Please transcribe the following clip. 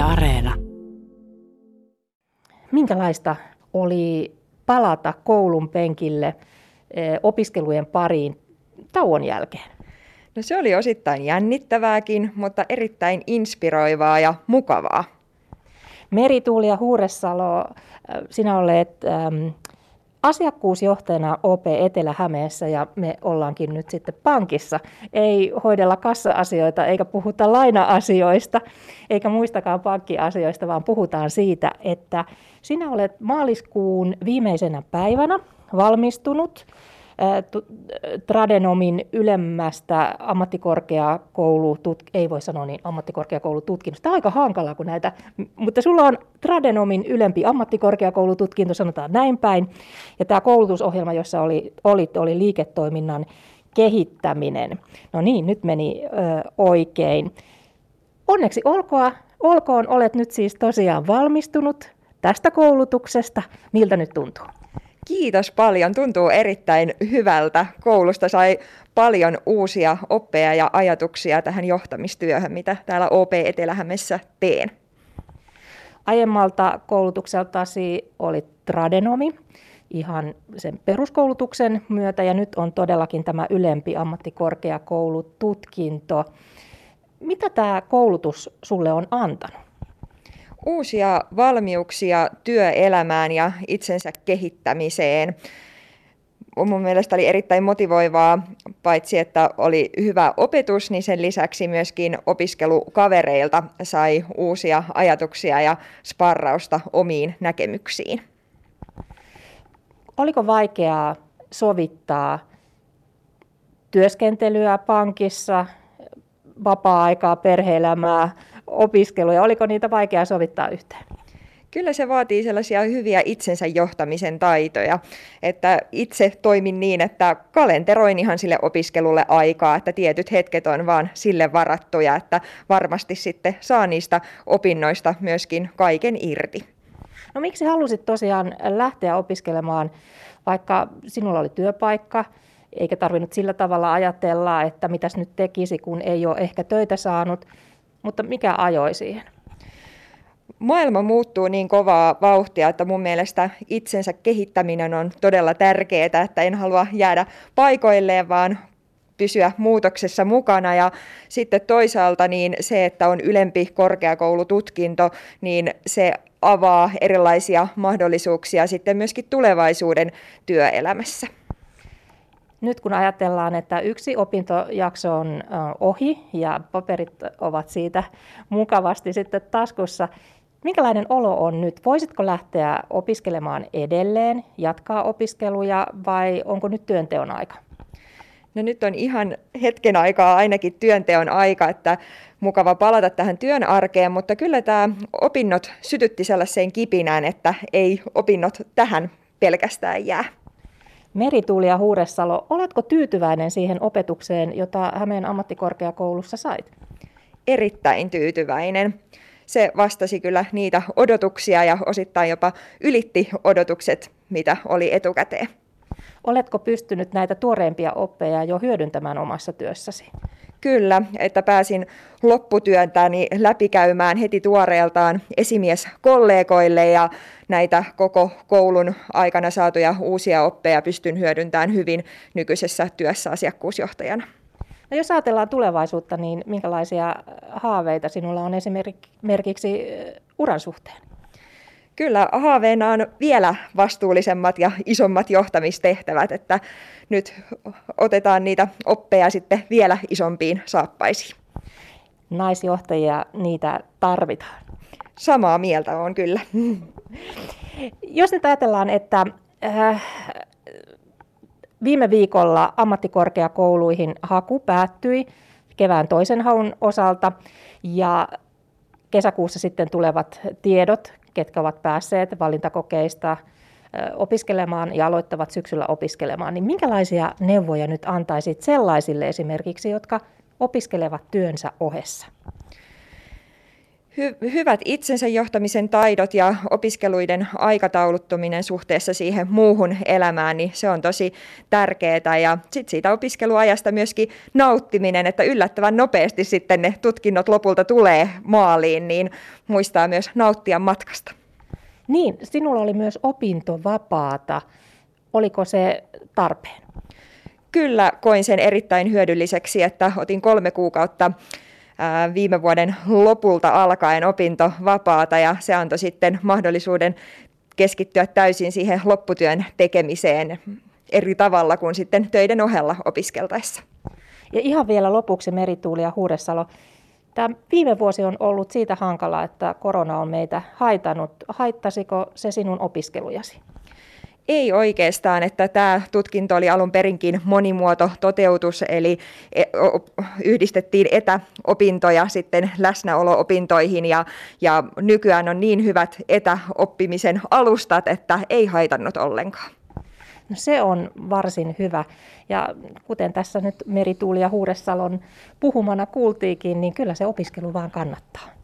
Yle Areena. Minkälaista oli palata koulun penkille eh, opiskelujen pariin tauon jälkeen? No se oli osittain jännittävääkin, mutta erittäin inspiroivaa ja mukavaa. Merituuli ja Huuressalo, eh, sinä olet ähm, asiakkuusjohtajana OP Etelä-Hämeessä ja me ollaankin nyt sitten pankissa. Ei hoidella kassa-asioita eikä puhuta laina-asioista eikä muistakaan pankkiasioista, vaan puhutaan siitä, että sinä olet maaliskuun viimeisenä päivänä valmistunut Tradenomin ylemmästä ammattikorkeakoulutut, ei voi sanoa niin ammattikorkeakoulututkinnosta. Tämä on aika hankalaa kuin näitä, mutta sulla on Tradenomin ylempi ammattikorkeakoulututkinto, sanotaan näin päin. Ja tämä koulutusohjelma, jossa oli, olit, oli liiketoiminnan kehittäminen. No niin, nyt meni ö, oikein. Onneksi olkoon, olkoon, olet nyt siis tosiaan valmistunut tästä koulutuksesta. Miltä nyt tuntuu? Kiitos paljon. Tuntuu erittäin hyvältä. Koulusta sai paljon uusia oppeja ja ajatuksia tähän johtamistyöhön, mitä täällä OP Etelähämessä teen. Aiemmalta koulutukseltasi oli tradenomi ihan sen peruskoulutuksen myötä ja nyt on todellakin tämä ylempi ammattikorkeakoulututkinto. Mitä tämä koulutus sulle on antanut? Uusia valmiuksia työelämään ja itsensä kehittämiseen. Mun mielestä oli erittäin motivoivaa, paitsi että oli hyvä opetus, niin sen lisäksi myöskin opiskelukavereilta sai uusia ajatuksia ja sparrausta omiin näkemyksiin. Oliko vaikeaa sovittaa työskentelyä pankissa, vapaa-aikaa, perheelämää, opiskeluja? Oliko niitä vaikea sovittaa yhteen? Kyllä se vaatii sellaisia hyviä itsensä johtamisen taitoja, että itse toimin niin, että kalenteroin ihan sille opiskelulle aikaa, että tietyt hetket on vaan sille varattuja, että varmasti sitten saa niistä opinnoista myöskin kaiken irti. No miksi halusit tosiaan lähteä opiskelemaan, vaikka sinulla oli työpaikka, eikä tarvinnut sillä tavalla ajatella, että mitäs nyt tekisi, kun ei ole ehkä töitä saanut, mutta mikä ajoi siihen? Maailma muuttuu niin kovaa vauhtia, että mun mielestä itsensä kehittäminen on todella tärkeää, että en halua jäädä paikoilleen, vaan pysyä muutoksessa mukana. Ja sitten toisaalta niin se, että on ylempi korkeakoulututkinto, niin se avaa erilaisia mahdollisuuksia sitten myöskin tulevaisuuden työelämässä. Nyt kun ajatellaan, että yksi opintojakso on ohi ja paperit ovat siitä mukavasti sitten taskussa, minkälainen olo on nyt? Voisitko lähteä opiskelemaan edelleen, jatkaa opiskeluja vai onko nyt työnteon aika? No nyt on ihan hetken aikaa ainakin työnteon aika, että mukava palata tähän työn arkeen, mutta kyllä tämä opinnot sytytti sellaiseen kipinään, että ei opinnot tähän pelkästään jää. Merituuli ja Huuressalo, oletko tyytyväinen siihen opetukseen, jota Hämeen ammattikorkeakoulussa sait? Erittäin tyytyväinen. Se vastasi kyllä niitä odotuksia ja osittain jopa ylitti odotukset, mitä oli etukäteen. Oletko pystynyt näitä tuoreimpia oppeja jo hyödyntämään omassa työssäsi? Kyllä, että pääsin lopputyöntäni läpikäymään heti tuoreeltaan esimieskollegoille ja näitä koko koulun aikana saatuja uusia oppeja pystyn hyödyntämään hyvin nykyisessä työssä asiakkuusjohtajana. No jos ajatellaan tulevaisuutta, niin minkälaisia haaveita sinulla on esimerkiksi uran suhteen? Kyllä haaveena on vielä vastuullisemmat ja isommat johtamistehtävät, että nyt otetaan niitä oppeja sitten vielä isompiin saappaisiin. Naisjohtajia niitä tarvitaan. Samaa mieltä on kyllä. Jos nyt ajatellaan, että äh, viime viikolla ammattikorkeakouluihin haku päättyi kevään toisen haun osalta ja kesäkuussa sitten tulevat tiedot ketkä ovat päässeet valintakokeista opiskelemaan ja aloittavat syksyllä opiskelemaan, niin minkälaisia neuvoja nyt antaisit sellaisille esimerkiksi, jotka opiskelevat työnsä ohessa? Hy- hyvät itsensä johtamisen taidot ja opiskeluiden aikatauluttuminen suhteessa siihen muuhun elämään, niin se on tosi tärkeää. Ja sitten siitä opiskeluajasta myöskin nauttiminen, että yllättävän nopeasti sitten ne tutkinnot lopulta tulee maaliin, niin muistaa myös nauttia matkasta. Niin, sinulla oli myös opintovapaata. Oliko se tarpeen? Kyllä koin sen erittäin hyödylliseksi, että otin kolme kuukautta viime vuoden lopulta alkaen opintovapaata ja se antoi sitten mahdollisuuden keskittyä täysin siihen lopputyön tekemiseen eri tavalla kuin sitten töiden ohella opiskeltaessa. Ja ihan vielä lopuksi Merituuli ja Huudessalo. Tämä viime vuosi on ollut siitä hankala, että korona on meitä haitannut. Haittasiko se sinun opiskelujasi? Ei oikeastaan, että tämä tutkinto oli alun perinkin monimuoto toteutus, eli e, yhdistettiin etäopintoja sitten läsnäoloopintoihin ja, ja nykyään on niin hyvät etäoppimisen alustat, että ei haitannut ollenkaan. No se on varsin hyvä. Ja kuten tässä nyt Merituuli ja Huuressalon puhumana kuultiikin, niin kyllä se opiskelu vaan kannattaa.